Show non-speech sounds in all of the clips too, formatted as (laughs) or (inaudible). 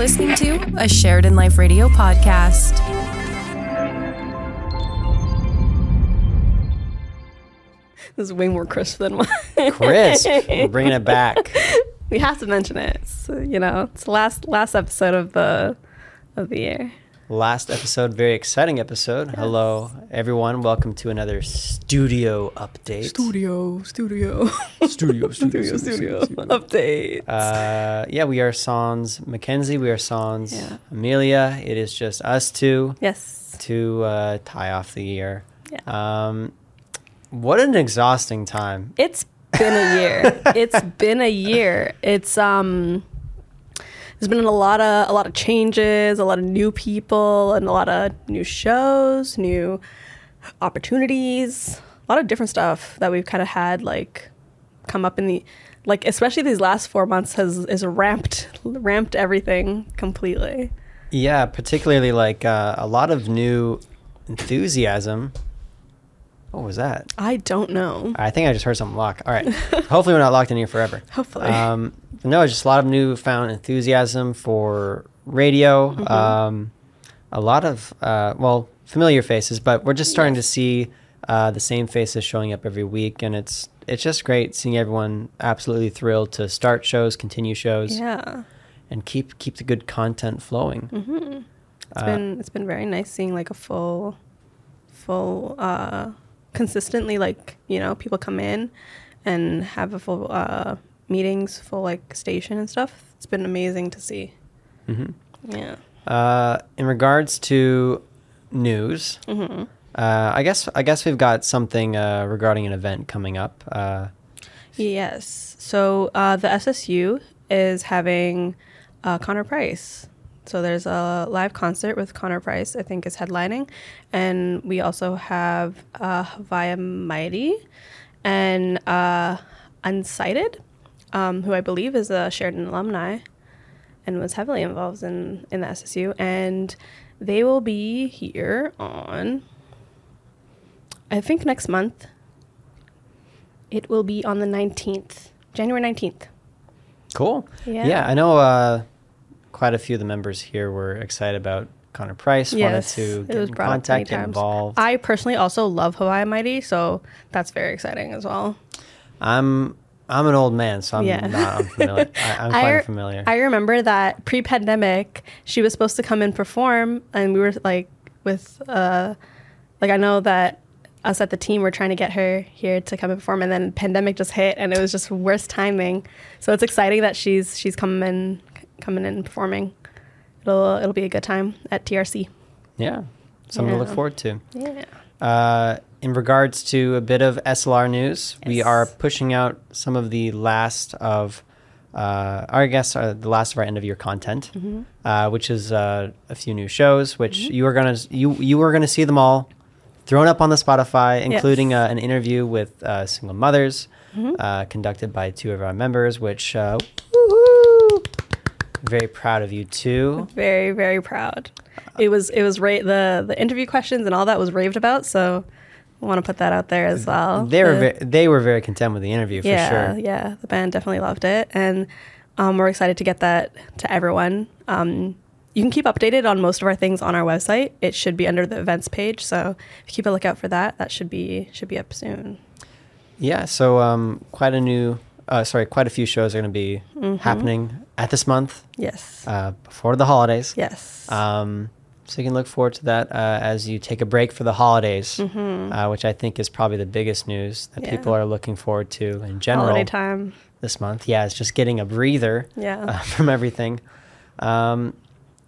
listening to a Sheridan Life Radio podcast. This is way more crisp than mine. Crisp. We're bringing it back. (laughs) we have to mention it. It's, you know, it's the last last episode of the of the year. Last episode, very exciting episode. Hello, everyone. Welcome to another studio update. (laughs) Studio, studio, studio, studio, studio update. Uh, yeah, we are Sans Mackenzie. We are Sans Yeah. Amelia. It is just us two yes. to uh, tie off the year. Yeah. Um, what an exhausting time. It's been a year. (laughs) it's been a year. It's um there's been a lot of a lot of changes, a lot of new people and a lot of new shows, new opportunities, a lot of different stuff that we've kind of had like come up in the like especially these last 4 months has is ramped ramped everything completely. Yeah, particularly like uh, a lot of new enthusiasm. What was that? I don't know. I think I just heard something lock. All right. (laughs) Hopefully, we're not locked in here forever. Hopefully. Um, no, just a lot of newfound enthusiasm for radio. Mm-hmm. Um, a lot of, uh, well, familiar faces, but we're just starting to see uh, the same faces showing up every week. And it's it's just great seeing everyone absolutely thrilled to start shows, continue shows, Yeah. and keep keep the good content flowing. Mm-hmm. It's Uh, been it's been very nice seeing like a full full uh consistently like you know people come in and have a full uh meetings full like station and stuff it's been amazing to see mm-hmm. yeah Uh, in regards to news, mm-hmm. uh, I guess I guess we've got something uh, regarding an event coming up. Uh, yes so uh the ssu is having uh connor price so there's a live concert with connor price i think is headlining and we also have uh Haviah mighty and uh unsighted um, who i believe is a sheridan alumni and was heavily involved in in the ssu and they will be here on i think next month it will be on the 19th january 19th Cool. Yeah. Yeah, I know uh, quite a few of the members here were excited about Connor Price, Yes, wanted to get in brought up many contact, get involved. I personally also love Haviah Mighty, so that's very exciting as well. I'm I'm an old man, so I'm Yeah. not unfamiliar. (laughs) I, I'm quite I, unfamiliar. I remember that pre-pandemic, she was supposed to come and perform, and we were like with uh, like I know that us at the team were trying to get her here to come and perform, and then pandemic just hit, and it was just worst timing. So it's exciting that she's she's coming coming in and performing. It'll it'll be a good time at TRC. yeah, something to look forward to. Yeah. Uh, in regards to a bit of SLR news, we are pushing out some of the last of, uh, or I guess uh, the last of our end of year content, Mm-hmm. uh, which is uh, a few new shows, which you are gonna you you are gonna see them all thrown up on the Spotify, including Yes. uh, an interview with uh, single mothers, Mm-hmm. uh, conducted by two of our members, which. Very proud of you too. very very proud. It was it was ra- the the interview questions and all that was raved about so i want to put that out there as well. They were The- ve- they were very content with the interview for yeah sure. yeah the band definitely loved it and um, we're excited to get that to everyone. Um, you can keep updated on most of our things on our website. It should be under the events page so if you keep a lookout for that that should be should be up soon. Yeah, so um, quite a new, uh, sorry, quite a few shows are going to be Mm-hmm. happening at this month yes uh, before the holidays. yes Um, so you can look forward to that uh, as you take a break for the holidays, uh, which I think is probably the biggest news that Mm-hmm. Yeah. people are looking forward to in general holiday time this month. Yeah, it's just getting a breather Yeah. uh, (laughs) from everything. Um,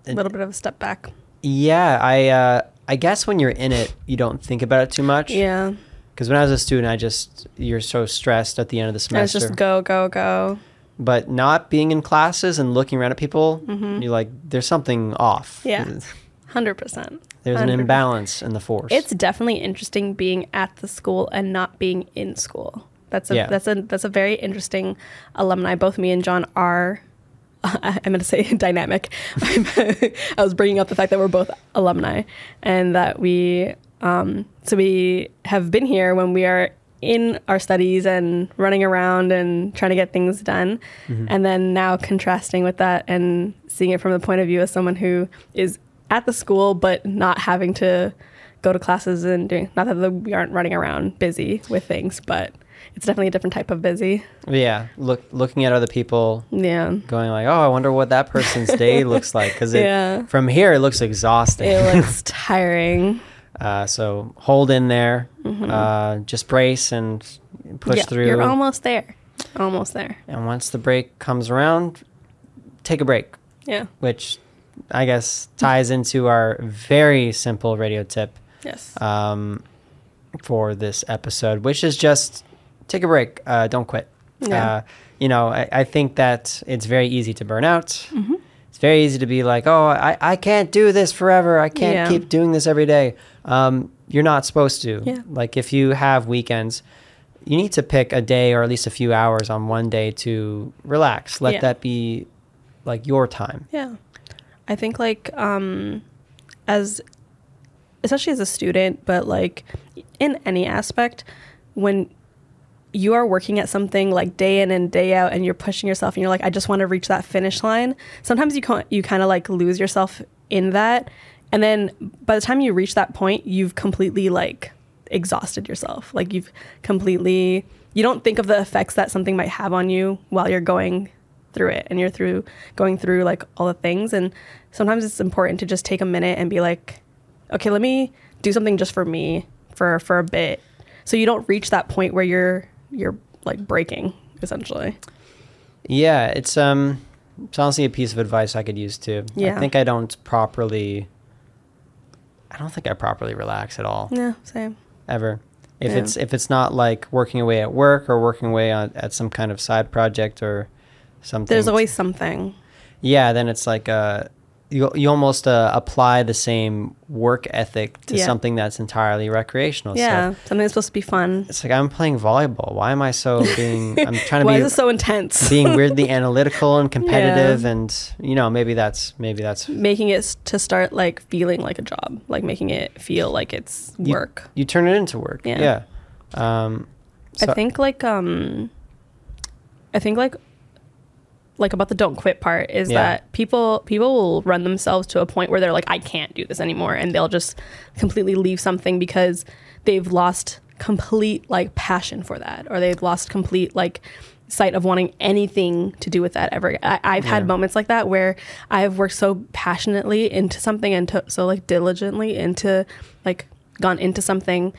a little bit of a step back yeah, I uh, I guess when you're in it, you don't think about it too much. yeah Because when I was a student, I just you're so stressed at the end of the and it's semester. just go go go but not being in classes and looking around at people, you're like, there's something off. Mm-hmm. Yeah. (laughs) Hundred percent. There's an imbalance in the force. It's definitely interesting being at the school and not being in school. That's a Yeah. that's a that's a very interesting alumni. Both me and Jon are. (laughs) I'm going to say (laughs) dynamic. I was bringing up the fact that we're both alumni and that we um, so we have been here when we are in our studies and running around and trying to get things done. And then now contrasting with that and seeing it from the point of view of someone who is at the school but not having to go to classes and doing not that the- we aren't running around busy with things, but it's definitely a different type of busy. Yeah, look looking at other people Yeah. going like, "Oh, I wonder what that person's day looks like cuz (laughs) Yeah. from here it looks exhausting." It looks (laughs) tiring. Uh, so hold in there. Uh, just brace and push Mm-hmm. Yeah, through. You're almost there. Almost there. and once the break comes around, take a break, Yeah. which I guess ties into our very simple radio tip Yes. um, for this episode, which is just take a break. Uh, don't quit. Yeah. Uh, you know, I, I think that it's very easy to burn out. Mm-hmm. Very easy to be like, oh, I, I can't do this forever. I can't Yeah. keep doing this every day. Um, you're not supposed to. Yeah. Like, if you have weekends, you need to pick a day or at least a few hours on one day to relax. Let Yeah. that be like your time. Yeah. I think like um as especially as a student, but like in any aspect when you are working at something like day in and day out and you're pushing yourself and you're like I just want to reach that finish line. Sometimes you can't you kind of like lose yourself in that and then by the time you reach that point, you've completely like exhausted yourself. Like you've completely you don't think of the effects that something might have on you while you're going through it and you're through going through like all the things and sometimes it's important to just take a minute and be like okay let me do something just for me for for a bit so you don't reach that point where you're you're like breaking essentially Yeah, it's um, it's honestly a piece of advice I could use too. Yeah. I think I don't properly. I don't think I properly relax at all yeah same ever. If Yeah. it's if it's not like working away at work or working away on, at some kind of side project or something. there's always something yeah. Then it's like uh, you you almost uh, apply the same work ethic to Yeah. something that's entirely recreational. yeah So something that's supposed to be fun it's like I'm playing volleyball. Why am I so being? (laughs) I'm trying to why be Why is it so intense being weirdly analytical and (laughs) competitive and you know maybe that's maybe that's making it to start like feeling like a job like making it feel like it's you, work you turn it into work Yeah. yeah, um so- I think like um I think like like about the don't quit part is Yeah. that people people will run themselves to a point where they're like I can't do this anymore and they'll just completely leave something because they've lost complete like passion for that or they've lost complete like sight of wanting anything to do with that ever. I, I've had moments like that where I've worked so passionately into something and to, so like diligently into like gone into something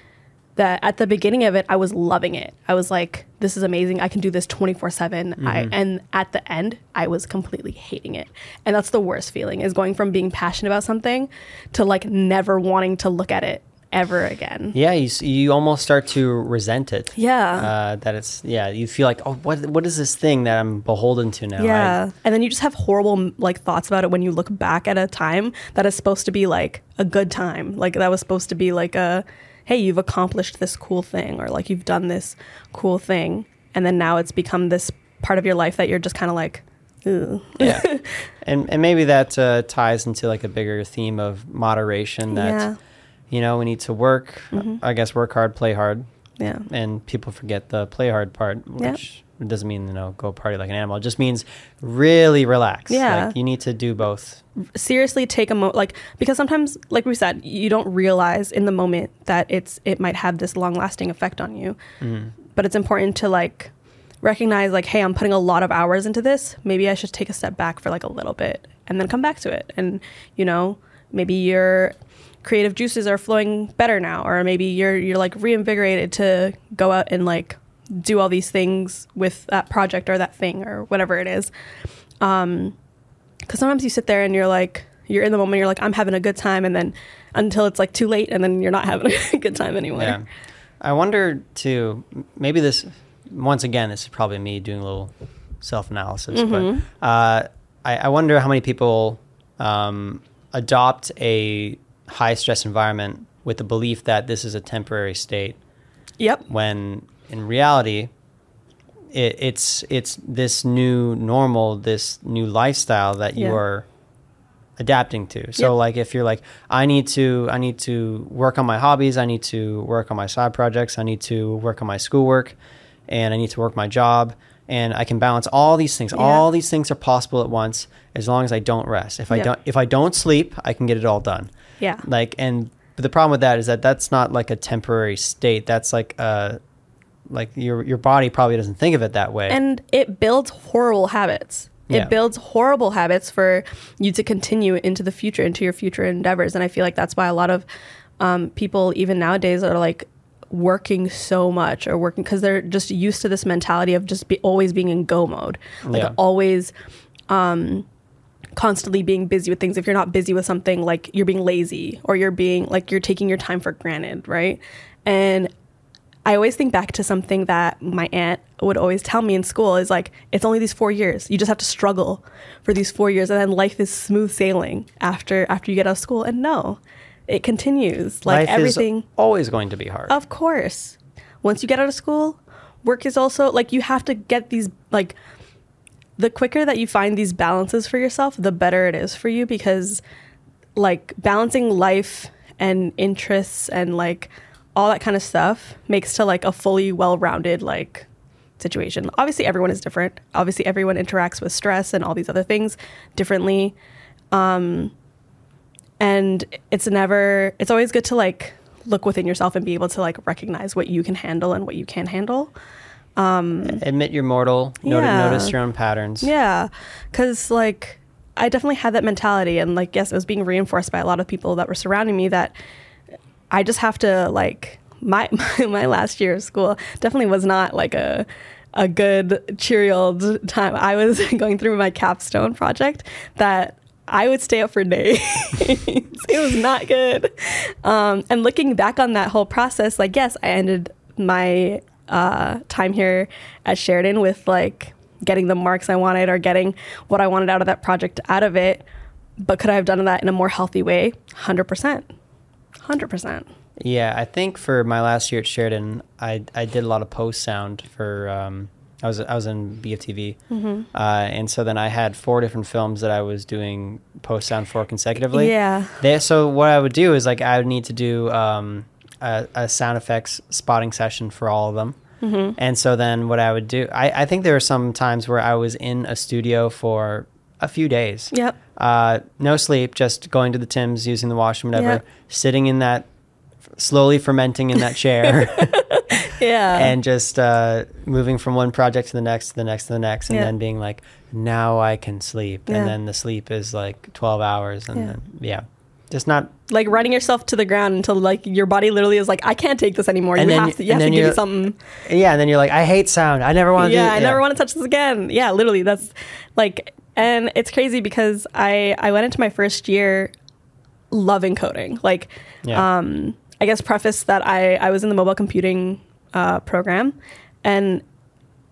that at the beginning of it I was loving it. I was like this is amazing. I can do this 24/7. I and at the end I was completely hating it. And that's the worst feeling is going from being passionate about something to like never wanting to look at it ever again. yeah you, you almost start to resent it Yeah. uh, that it's yeah you feel like oh what what is this thing that i'm beholden to now I- Yeah. and then you just have horrible like thoughts about it when you look back at a time that is supposed to be like a good time. Like that was supposed to be like a hey, you've accomplished this cool thing or like you've done this cool thing and then now it's become this part of your life that you're just kind of like Ugh. yeah (laughs) and and maybe that uh, ties into like a bigger theme of moderation that Yeah. you know we need to work Mhm. i guess work hard play hard Yeah. and people forget the play hard part, Yeah. Which doesn't mean you know go party like an animal. It just means really relax. Yeah. like, you need to do both. seriously take a mo like because sometimes like we said you don't realize in the moment that it's it might have this long lasting effect on you Mm. but it's important to like recognize like hey i'm putting a lot of hours into this maybe i should take a step back for like a little bit and then come back to it and you know maybe your creative juices are flowing better now or maybe you're you're like reinvigorated to go out and like do all these things with that project or that thing or whatever it is um because sometimes you sit there and you're like you're in the moment you're like i'm having a good time and then until it's like too late and then you're not (laughs) having a good time anymore Yeah, I wonder too. Maybe this once again, this is probably me doing a little self analysis, Mhm. but uh, I, I wonder how many people um, adopt a high stress environment with the belief that this is a temporary state yep when in reality it, it's it's this new normal this new lifestyle that you Yeah. are adapting to. So Yep. like if you're like I need to I need to work on my hobbies, I need to work on my side projects, I need to work on my schoolwork and I need to work my job and I can balance all these things. Yeah. All these things are possible at once as long as I don't rest. If I Yep. don't if I don't sleep, I can get it all done. Yeah. Like and but the problem with that is that that's not like a temporary state. That's like uh like your your body probably doesn't think of it that way. and it builds horrible habits. Yeah. It builds horrible habits for you to continue into the future, into your future endeavors. And I feel like that's why a lot of um, people, even nowadays, are like working so much or working because they're just used to this mentality of just be, always being in go mode, like Yeah. always um, constantly being busy with things. If you're not busy with something, like you're being lazy or you're being like you're taking your time for granted, right? And I always think back to something that my aunt would always tell me in school is like, it's only these four years. You just have to struggle for these four years, and then life is smooth sailing after after you get out of school. And no, it continues. Like Life everything, is always going to be hard. of course. Once you get out of school, work is also like you have to get these like the quicker that you find these balances for yourself, the better it is for you because like balancing life and interests and like all that kind of stuff makes to like a fully well-rounded like situation. Obviously everyone is different. Obviously everyone interacts with stress and all these other things differently. Um and it's never it's always good to like look within yourself and be able to like recognize what you can handle and what you can't handle. Admit you're mortal. Notice, Yeah. notice your own patterns. Yeah, because like I definitely had that mentality, and like yes, it was being reinforced by a lot of people that were surrounding me. That I just have to like my (laughs) my, my last year of school definitely was not like a a good cheery old time. I was (laughs) going through my capstone project that I would stay up for days. (laughs) it was not good. Um, and looking back on that whole process, like yes, I ended my uh, time here at Sheridan with like getting the marks I wanted or getting what I wanted out of that project out of it. But could I have done that in a more healthy way? Hundred percent, hundred percent. Yeah, I think for my last year at Sheridan, I I did a lot of post sound for. Um, I was I was in BFTV, Mm-hmm. uh, and so then I had four different films that I was doing post sound for consecutively. Yeah. They, so what I would do is like I would need to do um, a, a sound effects spotting session for all of them. Mm-hmm. And so then what I would do, I, I think there were some times where I was in a studio for a few days. Yep. Uh, no sleep, just going to the Tim's, using the washroom, whatever, Yep. sitting in that, slowly fermenting in that chair, (laughs) Yeah. and just uh, moving from one project to the next, to the next, to the next, and Yeah. then being like, now I can sleep. Yeah. And then the sleep is like 12 hours. And Yeah. then, yeah, just not like running yourself to the ground until like your body literally is like, I can't take this anymore. And you then have to, you have to give me something. Yeah, and then you're like, I hate sound. I never want to yeah, I never want to touch this again. Yeah, literally. That's like, and it's crazy because I I went into my first year loving coding. Like, Yeah. um, I guess preface that I I was in the mobile computing uh, program, and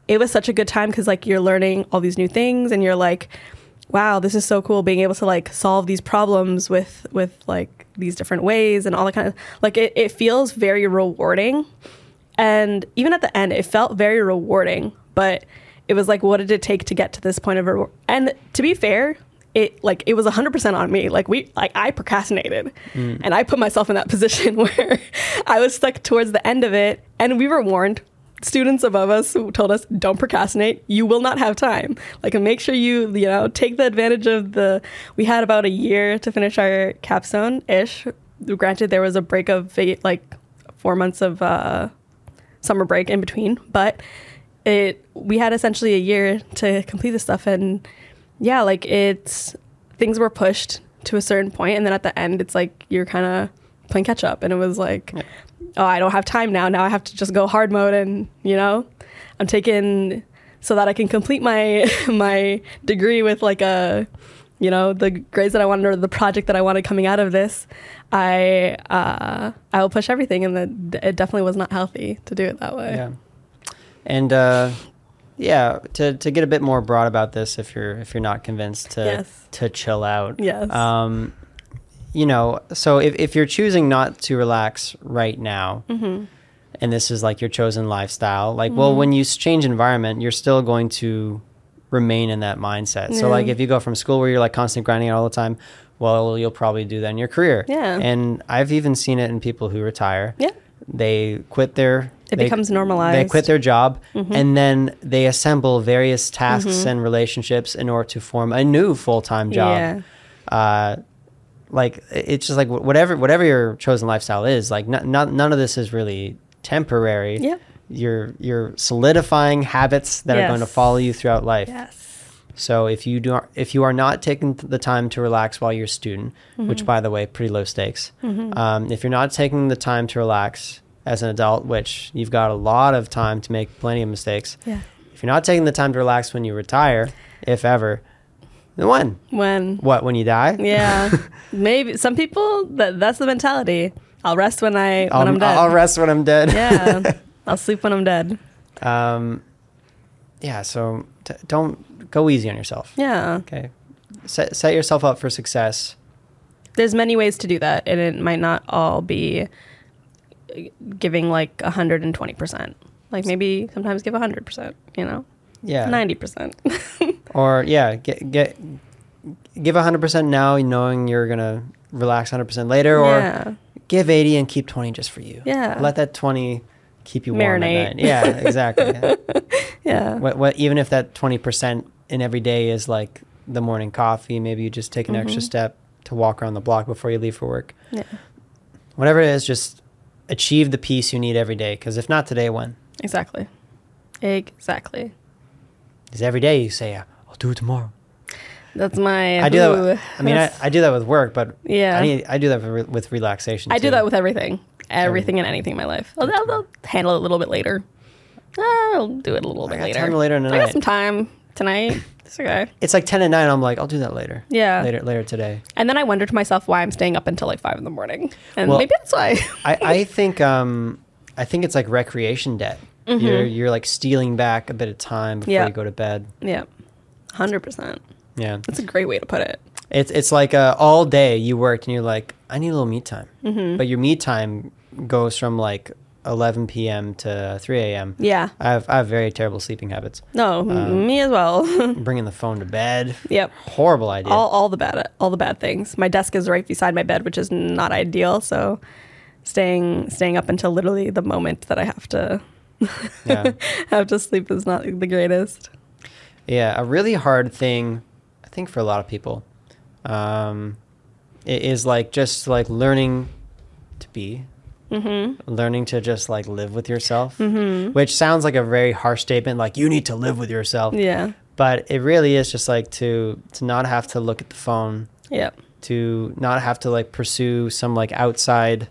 it was such a good time because like you're learning all these new things, and you're like, wow, this is so cool being able to like solve these problems with with like these different ways and all that kind of like it, it feels very rewarding and even at the end it felt very rewarding but it was like what did it take to get to this point of reward and to be fair it like it was 100% on me. Like we like i procrastinated. And i put myself in that (laughs) position where i was stuck towards the end of it. And we were warned. Students above us told us don't procrastinate. You will not have time. Like make sure you you know take the advantage of the we had about a year to finish our capstone ish granted there was a break of like four months of uh summer break in between, but it we had essentially a year to complete this stuff and yeah, like it's things were pushed to a certain point and then at the end it's like you're kind of playing catch up and it was like Yeah. oh, I don't have time now. Now I have to just go hard mode and, you know, I'm taking so that I can complete my (laughs) my degree with like a you know, the grades that I wanted or the project that I wanted coming out of this, I uh, I will push everything, and the, it definitely was not healthy to do it that way. Yeah. And uh, yeah, to, to get a bit more broad about this, if you're if you're not convinced to Yes. to chill out, Yes. Um, you know, so if if you're choosing not to relax right now, Mm-hmm. and this is like your chosen lifestyle, like well, when you change environment, you're still going to remain in that mindset. So like if you go from school where you're like constantly grinding out all the time, well, you'll probably do that in your career. Yeah. And I've even seen it in people who retire. Yeah. They quit their It they- becomes normalized. Mm-hmm. quit their job and then they assemble various tasks and relationships in order to form a new full-time job. Yeah. Uh, like it's just like whatever whatever your chosen lifestyle is like n- n- none of this is really temporary Yeah. you're you're solidifying habits that are going to follow you throughout life Yes. so if you do if you are not taking the time to relax while you're a student Mm-hmm. which by the way pretty low stakes um, if you're not taking the time to relax as an adult which you've got a lot of time to make plenty of mistakes Yeah. if you're not taking the time to relax when you retire if ever then when When what when you die Yeah. (laughs) Maybe some people that that's the mentality. I'll rest when I when I'll, I'm dead. I'll rest when I'm dead. Yeah. (laughs) I'll sleep when I'm dead. Um, yeah. So t- don't go easy on yourself. Yeah. Okay. Set set yourself up for success. There's many ways to do that and it might not all be giving like 120%. Like maybe sometimes give 100%, you know? Yeah. 90%. (laughs) Or yeah, get get give hundred percent now, knowing you're gonna relax hundred percent later, or yeah. give eighty and keep twenty just for you. Yeah. Let that twenty keep you warm Marinate. at night. Yeah. Exactly. Yeah. (laughs) Yeah. what, what even if that twenty percent in every day is like the morning coffee, maybe you just take an extra Mhm. step to walk around the block before you leave for work. Yeah. Whatever it is, just achieve the peace you need every day. Because if not today, when? Exactly. Exactly. Because every day you say, "I'll do it tomorrow." That's my I do that. I mean, I, I do that with work, but Yeah. I need I do that with, with relaxation. I do that with everything, everything and anything in my life. I'll, I'll, I'll handle it a little bit later. I'll do it a little I bit later. time later the I got some time tonight. It's okay. It's like ten at night. I'm like, I'll do that later. Yeah. later later today. And then I wonder to myself why I'm staying up until like five in the morning, and Well- maybe that's why. I, (laughs) I think um I think it's like recreation debt. You're you're like stealing back a bit of time before Mm-hmm. Yeah. you go to bed. yeah, hundred percent. Yeah, That's a great way to put it. it's it's like uh, all day you worked and you're like, I need a little me time. Mm-hmm. But your me time goes from like 11 p.m. to 3 a.m. Yeah. I have I have very terrible sleeping habits. No, Um, me as well. (laughs) Bringing the phone to bed. yep. Horrible idea. All, all the bad all the bad things. My desk is right beside my bed, which is not ideal. So, staying staying up until literally the moment that I have to (laughs) yeah. have to sleep is not the greatest. Yeah, a really hard thing, I think for a lot of people, um, is like just like learning to be, Mm-hmm. learning to just like live with yourself, Mm-hmm. which sounds like a very harsh statement. Like you need to live with yourself, Yeah. but it really is just like to to not have to look at the phone, Yeah. to not have to like pursue some like outside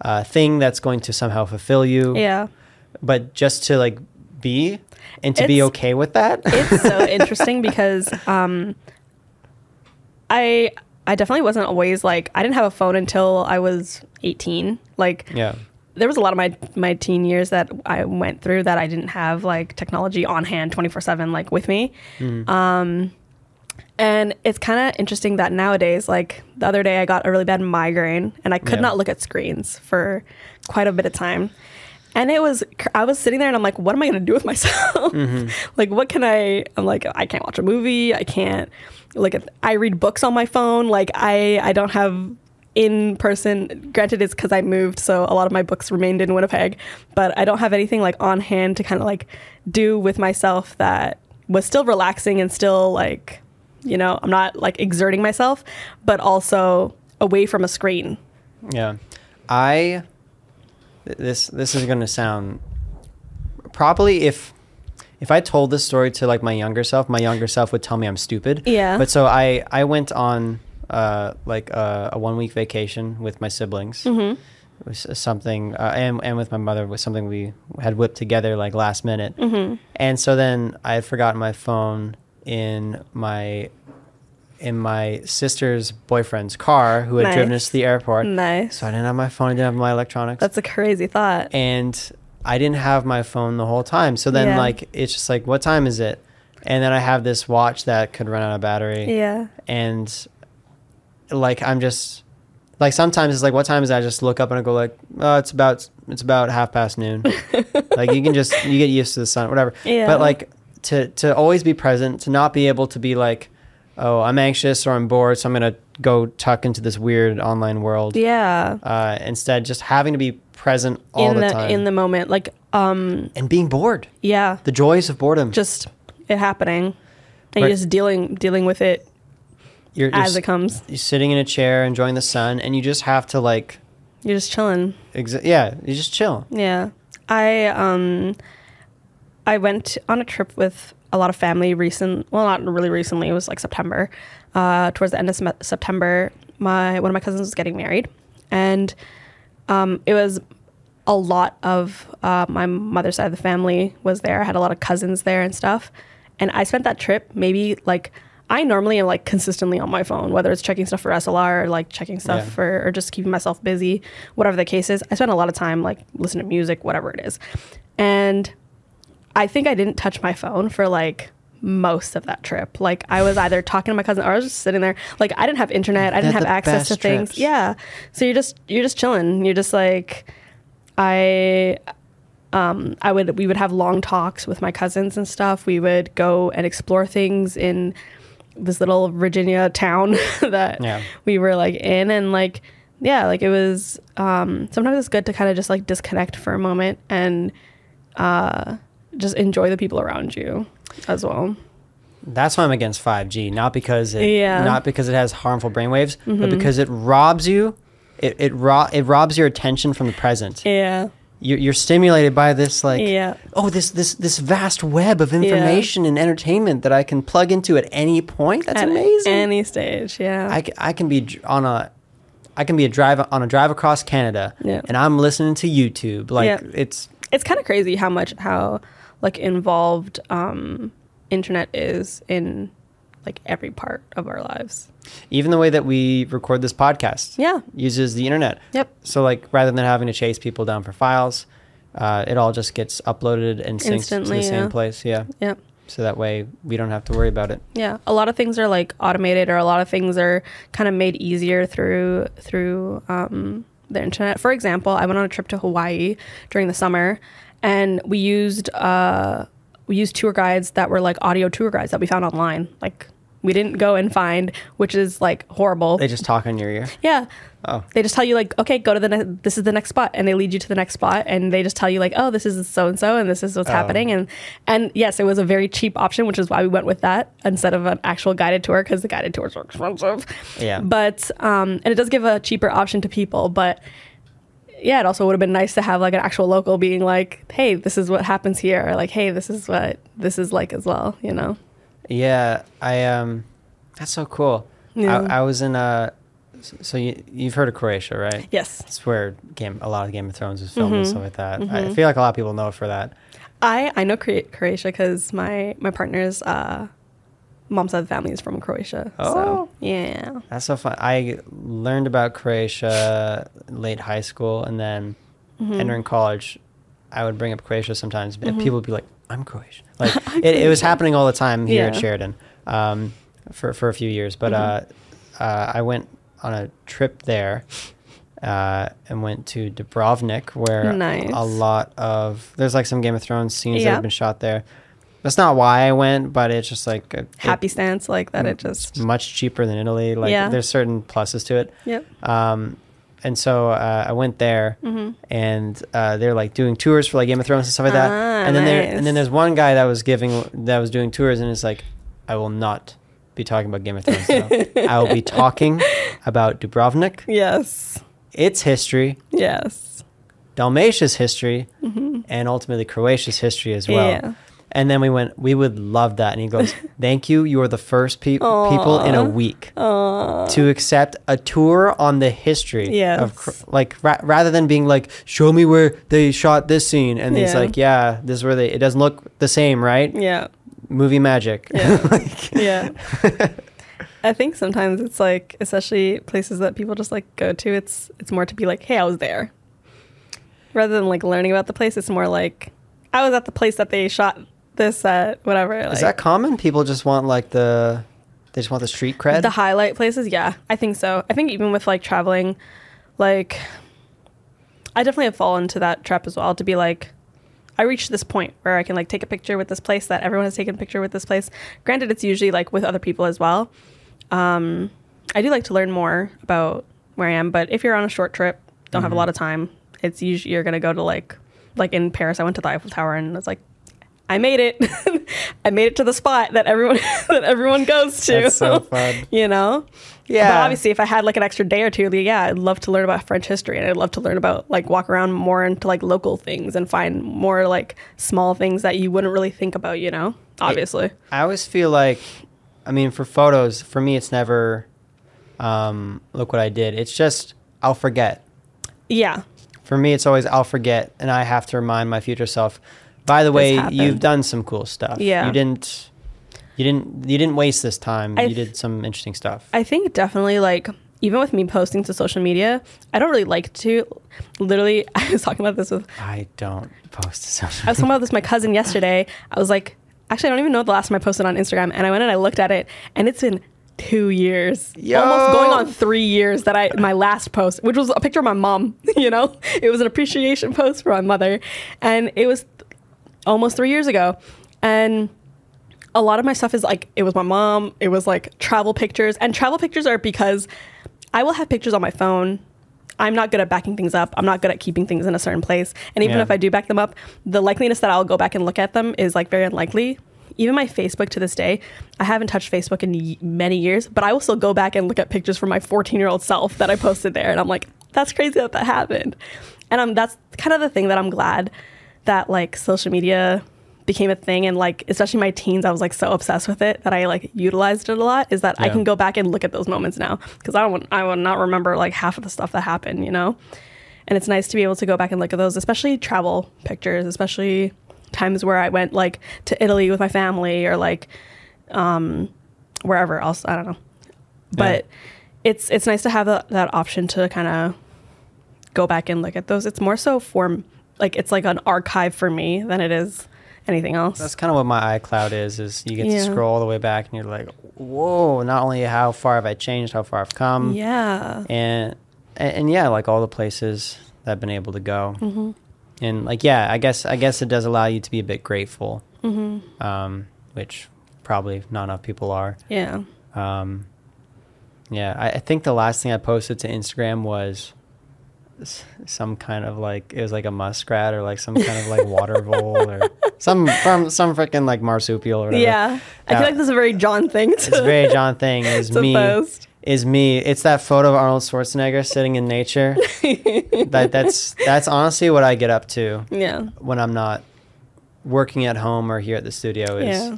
uh, thing that's going to somehow fulfill you, Yeah. but just to like be and to be okay with that. it's so (laughs) interesting because um, I I definitely wasn't always like I didn't have a phone until I was 18. Like yeah. there was a lot of my my teen years that I went through that I didn't have like technology on hand 24/7 like with me. Um and it's kind of interesting that nowadays like the other day I got a really bad migraine and I could Yeah. not look at screens for quite a bit of time. And it was I was sitting there and I'm like what am I going to do with myself? Mm-hmm. (laughs) like what can I I'm like I can't watch a movie, I can't like I read books on my phone, like I I don't have in person granted it's because i moved so a lot of my books remained in winnipeg but i don't have anything like on hand to kind of like do with myself that was still relaxing and still like you know i'm not like exerting myself but also away from a screen Yeah, I. th- This this is gonna sound probably if if I told this story to like my younger self, my younger self would tell me I'm stupid. Yeah. But so I I went on uh like a, a one week vacation with my siblings. Mm-hmm. It was something uh, and and with my mother was something we had whipped together like last minute. Mm-hmm. And so then I had forgotten my phone in my in my sister's boyfriend's car who had driven us to the airport. nice So I didn't have my phone, I didn't have my electronics. that's a crazy thought and I didn't have my phone the whole time. So then Yeah. like it's just like what time is it? And then I have this watch that could run out of battery. yeah And like I'm just like sometimes it's like what time is that? I just look up and I go like, oh it's about it's about half past noon. (laughs) like you can just you get used to the sun, whatever. Yeah. But like to to always be present, to not be able to be like, oh, I'm anxious or I'm bored, so I'm gonna go tuck into this weird online world. Yeah. Uh, instead, just having to be present all in the, the, time in the moment, like um, and being bored. yeah, The joys of boredom. just it happening, and Right. you're just dealing dealing with it you're, you're, as it comes. you're sitting in a chair enjoying the sun, and you just have to like, You're just chilling. exa- yeah, you just chill. Yeah. I um I went on a trip with a lot of family recent well not really recently, it was like September. Uh towards the end of Sem- September, my one of my cousins was getting married and um it was a lot of uh, my mother's side of the family was there. I had a lot of cousins there and stuff. And I spent that trip maybe like I normally am like consistently on my phone, whether it's checking stuff for SLR or like checking stuff Yeah. for or just keeping myself busy, whatever the case is. I spend a lot of time like listening to music, whatever it is. And I think I didn't touch my phone for like most of that trip. Like I was either talking to my cousin or I was just sitting there. Like I didn't have internet. I didn't They're have access to things. trips. Yeah. So you're just you're just chilling. You're just like I um I would we would have long talks with my cousins and stuff. We would go and explore things in this little Virginia town (laughs) that Yeah. we were like in and like yeah, like it was um sometimes it's good to kind of just like disconnect for a moment and uh just enjoy the people around you as well. That's why I'm against 5G, not because it, Yeah. Mm-hmm. not because it has harmful brainwaves, but because it robs you. It it, ro- it robs your attention from the present. Yeah. You're, you're stimulated by this like Yeah. oh this this this vast web of information and entertainment that I can plug into at any point. That's At amazing. any stage, yeah. I, I can be on a I can be a drive on a drive across Canada Yeah. and I'm listening to YouTube like Yeah. it's it's kind of crazy how much how like involved um internet is in like every part of our lives. even the way that we record this podcast Yeah. uses the internet. Yep. So like rather than having to chase people down for files, uh, it all just gets uploaded and synced to the same yeah. place. Yeah. Yep. So that way we don't have to worry about it. Yeah, a lot of things are like automated, or a lot of things are kind of made easier through through um, the internet. For example, I went on a trip to Hawaii during the summer, and we used uh, we used tour guides that were like audio tour guides that we found online. Like we didn't go and find, which is like horrible. They just talk in your ear. yeah. Oh. They just tell you like, okay, go to the ne- this is the next spot, and they lead you to the next spot, and they just tell you like, oh, this is so and so, and this is what's Oh. happening, and and yes, it was a very cheap option, which is why we went with that instead of an actual guided tour because the guided tours are expensive. Yeah. But um, and it does give a cheaper option to people, but yeah, it also would have been nice to have like an actual local being like, hey, this is what happens here, or like, hey, this is what this is like as well, you know? Yeah, I um, that's so cool. Yeah. I, I was in a so you you've heard of Croatia, right? Yes, It's where game a lot of Game of Thrones was filmed and Mhm. stuff like that. I Mhm. feel like a lot of people know it for that. I I know Croatia because my my partner's uh, mom's side of the family is from Croatia. Oh. So yeah. That's so fun. I learned about Croatia late high school, and then Mhm. entering college, I would bring up Croatia sometimes, and Mhm. people would be like, "I'm Croatian." (laughs) Like I'm it, it was happening all the time here at Yeah. Sheridan for for a few years. But Mhm. uh, uh, I went on a trip there. Uh, and went to Dubrovnik, where Nice. a lot of there's like some Game of Thrones scenes that have been shot there. That's not why I went, but it's just like a, it- Happy stance like that. It just much cheaper than Italy. Like Yeah. there's certain pluses to it. yep. Um, and so uh, I went there, hmm and uh, they're like doing tours for like Game of Thrones and stuff like that. Ah, and then there, and then there's one guy that was giving that was doing tours, and it's like, I will not be talking about Game of Thrones. (laughs) I will be talking about Dubrovnik, Yes. its history, Yes. Dalmatia's history, hmm and ultimately Croatia's history as well. Yeah. And then we went, we would love that. And he goes, (laughs) Thank you. You are the first pe- people in a week Aw. to accept a tour on the history Yes. of like ra- rather than being like show me where they shot this scene and he's Yeah. like yeah this is where they it doesn't look the same right Yeah. movie magic Yeah. (laughs) Like- Yeah. (laughs) I think sometimes it's like, especially places that people just like go to, it's it's more to be like, hey, I was there. Rather than like learning about the place, it's more like I was at the place that they shot this at, whatever. is that common people just want like the they just want the street cred the highlight places? Yeah, I think so. I think even with like traveling, like I definitely have fallen into that trap as well to be like, I reached this point where I can like take a picture with this place that everyone has taken a picture with this place. Granted, it's usually like with other people as well. Um, I do like to learn more about where I am, but if you're on a short trip, don't have a lot of time, it's usually you're gonna go to like like in Paris. I went to the Eiffel Tower and it's like. I made it. (laughs) I made it to the spot that everyone (laughs) that everyone goes to. That's so (laughs) fun. you know? Yeah. But obviously, if I had like an extra day or two, yeah, I'd love to learn about French history and I'd love to learn about like walk around more into like local things and find more like small things that you wouldn't really think about, you know? Obviously. I always feel like, I mean, for photos, for me, it's never, um, look what I did. It's just, I'll forget. Yeah. For me, it's always, I'll forget. And I have to remind my future self, by the way, happened. you've done some cool stuff. Yeah. You didn't, you didn't, you didn't waste this time. You did some interesting stuff. I think definitely like even with me posting to social media, I don't really like to literally (laughs) I was talking about this with I don't post to social I was talking about this with my cousin yesterday. I was like, actually, I don't even know the last time I posted on Instagram. And I went and I looked at it, and it's been two years, Yo. almost going on three years that I my last post, which was a picture of my mom. (laughs) You know, it was an appreciation post for my mother, and it was almost three years ago, and a lot of my stuff is like it was my mom it was like travel pictures and travel pictures are because i will have pictures on my phone. I'm not good at backing things up i'm not good at keeping things in a certain place and even Yeah. if i do back them up the likeliness that i'll go back and look at them is like very unlikely. Even my facebook to this day i haven't touched facebook in y- many years but i will still go back and look at pictures from my 14 year old self that i posted there and i'm like that's crazy that that happened. And um, that's kind of the thing that i'm glad that like social media became a thing and like especially my teens i was like so obsessed with it that i like utilized it a lot is that i can go back and look at those moments now because i don't i will not remember like half of the stuff that happened you know? And it's nice to be able to go back and look at those especially travel pictures especially times where i went like to italy with my family or like um wherever else i don't know. But it's it's nice to have that, that option to kind of go back and look at those. It's more so for like it's like an archive for me than it is anything else That's kind of what my iCloud is. Is you get Yeah. to scroll all the way back, and you're like, "Whoa!" Not only how far have I changed, how far I've come, yeah and and, and yeah, like all the places that I've been able to go, Mm-hmm. and like yeah, I guess I guess it does allow you to be a bit grateful, Mm-hmm. um, which probably not enough people are. yeah Um, yeah, I, I think the last thing I posted to Instagram was some kind of like it was like a muskrat or like some kind of like water vole or (laughs) some from some freaking like marsupial or whatever. yeah i feel like this is a very Jon thing to, It's a very Jon thing. Is (laughs) me post. is me. It's that photo of Arnold Schwarzenegger sitting in nature. (laughs) that that's that's honestly what I get up to yeah when I'm not working at home or here at the studio. Is yeah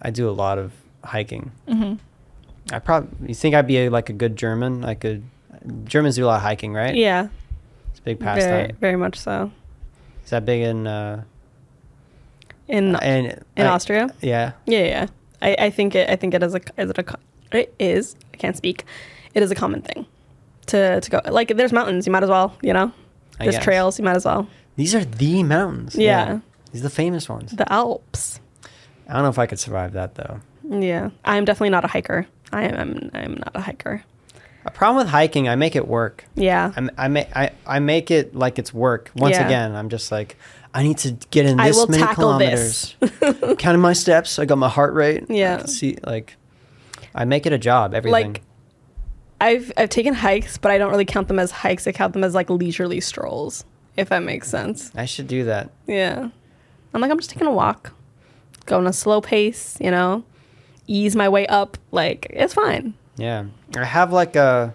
I do a lot of hiking. hmm I probably you think I'd be a, like a good German. I could. Germans do a lot of hiking, right? yeah it's big very, pastime. very much so. Is that big in uh, in in in I- austria? Yeah, yeah yeah I, I think it i think it is a is it a it is i can't speak. It is a common thing to to go like there's mountains you might as well you know? There's trails you might as well. These are the mountains. Yeah. These are the famous ones. the alps. I don't know if I could survive that though. yeah. I'm definitely not a hiker. I am i'm not a hiker A problem with hiking, I make it work. yeah I'm, I make I, I make it like it's work. Once Yeah. again, I'm just like I need to get in I this will many tackle this. kilometers. (laughs) Counting my steps, I got my heart rate. I Yeah. can see like I make it a job. Everything. like I've I've taken hikes, but I don't really count them as hikes. I count them as like leisurely strolls, if that makes sense. I should do that. Yeah. I'm like I'm just taking a walk, going a slow pace, you know, ease my way up. Like it's fine. Yeah. I have like a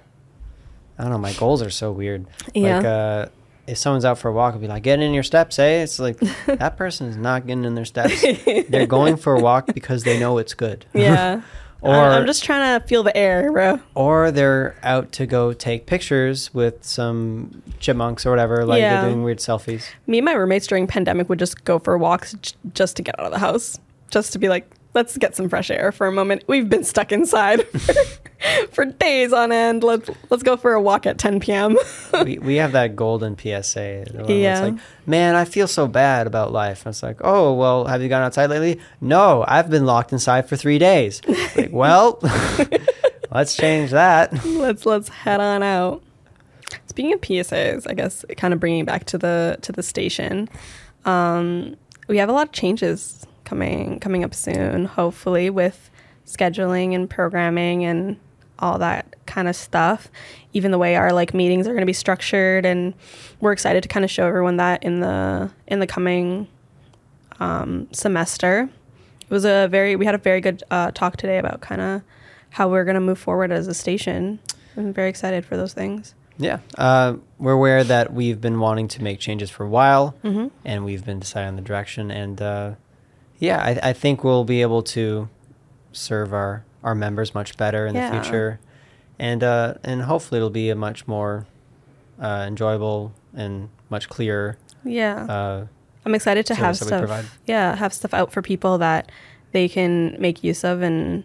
I don't know, my goals are so weird. Yeah. Like uh if someone's out for a walk, I'll be like, get in your steps, eh? It's like (laughs) that person is not getting in their steps. (laughs) They're going for a walk because they know it's good. Yeah. (laughs) Or- I'm just trying to feel the air, bro. or they're out to go take pictures with some chipmunks or whatever, like Yeah. they're doing weird selfies. Me and my roommates during pandemic would just go for walks j- just to get out of the house, just to be like, let's get some fresh air for a moment. We've been stuck inside (laughs) for days on end. Let's let's go for a walk at 10 p.m. (laughs) we, we have that golden PSA. the one where Yeah. It's like, man, I feel so bad about life. And it's like, oh, well, have you gone outside lately? No, I've been locked inside for three days. (laughs) like, well, let's change that. let's let's head on out. Speaking of PSAs, I guess kind of bringing back to the to the station. Um, we have a lot of changes coming coming up soon. Hopefully, with scheduling and programming and all that kind of stuff. Even the way our like meetings are going to be structured, and we're excited to kind of show everyone that in the in the coming um, semester. It was a very we had a very good uh, talk today about kind of how we're going to move forward as a station. I'm very excited for those things. Yeah, uh, we're aware that we've been wanting to make changes for a while, Mm-hmm. and we've been deciding on the direction. And uh, yeah, I, I think we'll be able to serve our, our members much better in Yeah. the future, and uh, and hopefully it'll be a much more uh, enjoyable and much clearer. Yeah. Uh, I'm excited to have service that we provide. stuff. Yeah, have stuff out for people that they can make use of and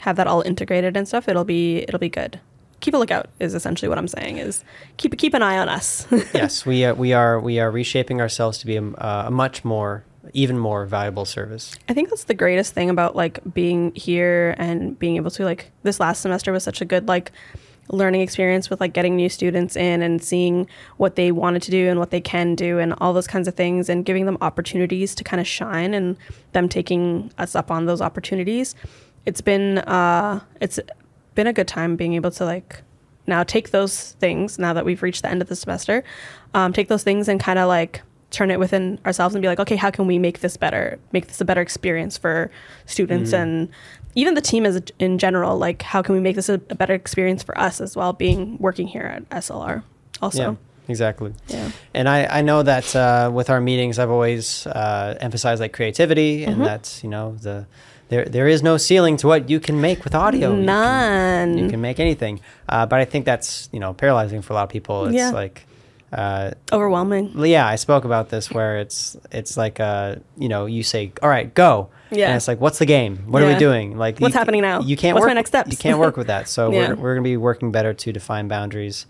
have that all integrated and stuff. It'll be it'll be good. Keep a lookout is essentially what I'm saying. Is keep keep an eye on us. (laughs) yes, we uh, we are we are reshaping ourselves to be a, uh, a much more even more valuable service. I think that's the greatest thing about like being here and being able to like this last semester was such a good like learning experience with like getting new students in and seeing what they wanted to do and what they can do and all those kinds of things and giving them opportunities to kind of shine and them taking us up on those opportunities. It's been uh it's been a good time being able to like now take those things now that we've reached the end of the semester um, take those things and kind of like turn it within ourselves and be like okay how can we make this better make this a better experience for students and even the team as a, in general like how can we make this a, a better experience for us as well being working here at slr also Yeah, exactly. yeah And I, I know that uh, with our meetings, I've always uh, emphasized like creativity, and that's you know the there there is no ceiling to what you can make with audio. You can- none You can, make anything, uh, but I think that's you know paralyzing for a lot of people. It's Yeah. like. Uh, overwhelming yeah, I spoke about this where it's it's like uh you know you say all right go Yeah. and it's like what's the game what are we doing like What's you- happening now? you can't What's work my next steps? you can't work with that (laughs) so Yeah. we're, we're gonna be working better to define boundaries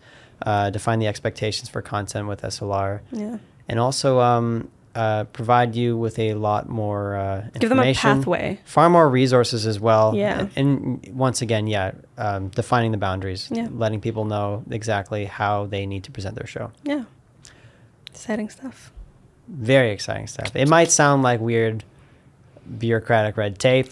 uh, define the expectations for content with SLR yeah and also um, uh, provide you with a lot more uh, give them a information, pathway far more resources as well. Yeah. And, and once again, yeah, um, defining the boundaries, Yeah. letting people know exactly how they need to present their show. yeah exciting stuff Very exciting stuff. It might sound like weird bureaucratic red tape,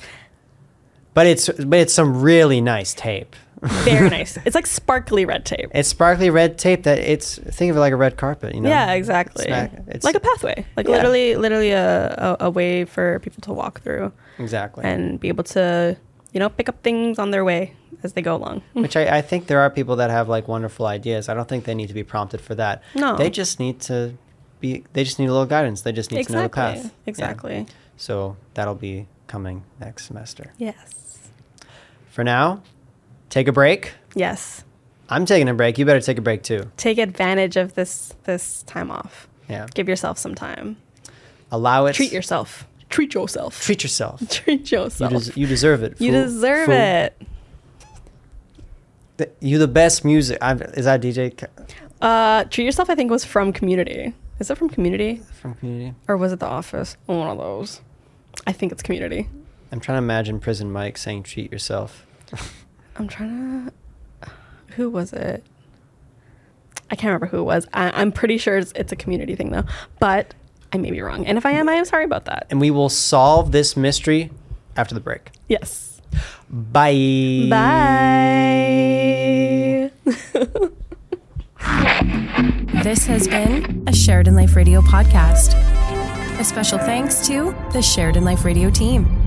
but it's but it's some really nice tape. Very (laughs) nice it's like sparkly red tape It's sparkly red tape that it's think of it like a red carpet, you know. yeah, exactly. It's not- it's- like a pathway, like Yeah. literally, literally a, a, a way for people to walk through Exactly. and be able to, you know, pick up things on their way as they go along. (laughs) Which I, I think there are people that have like wonderful ideas. I don't think they need to be prompted for that. No. They just need to be they just need a little guidance. They just need to know the path. Yeah. Exactly. So that'll be coming next semester. Yes. For now, take a break. Yes. I'm taking a break. You better take a break too. Take advantage of this this time off. Yeah. Give yourself some time. Allow it. Treat yourself. Treat yourself. Treat yourself. (laughs) Treat You, yourself. des- you deserve it. You deserve Fool. it. Th- You the best music. I'm, is that DJ Uh, treat yourself. I think was from Community. Is it from Community from Community? or was it The Office? One of those. I think it's Community. I'm trying to imagine Prison Mike saying "treat yourself." (laughs) I'm trying to. Who was it? I can't remember who it was. I, I'm pretty sure it's, it's a community thing though, but I may be wrong. And if I am, I am sorry about that. and we will solve this mystery after the break. Yes. Bye. Bye. (laughs) This has been a Sheridan Life Radio podcast. A special thanks to the Sheridan Life Radio team.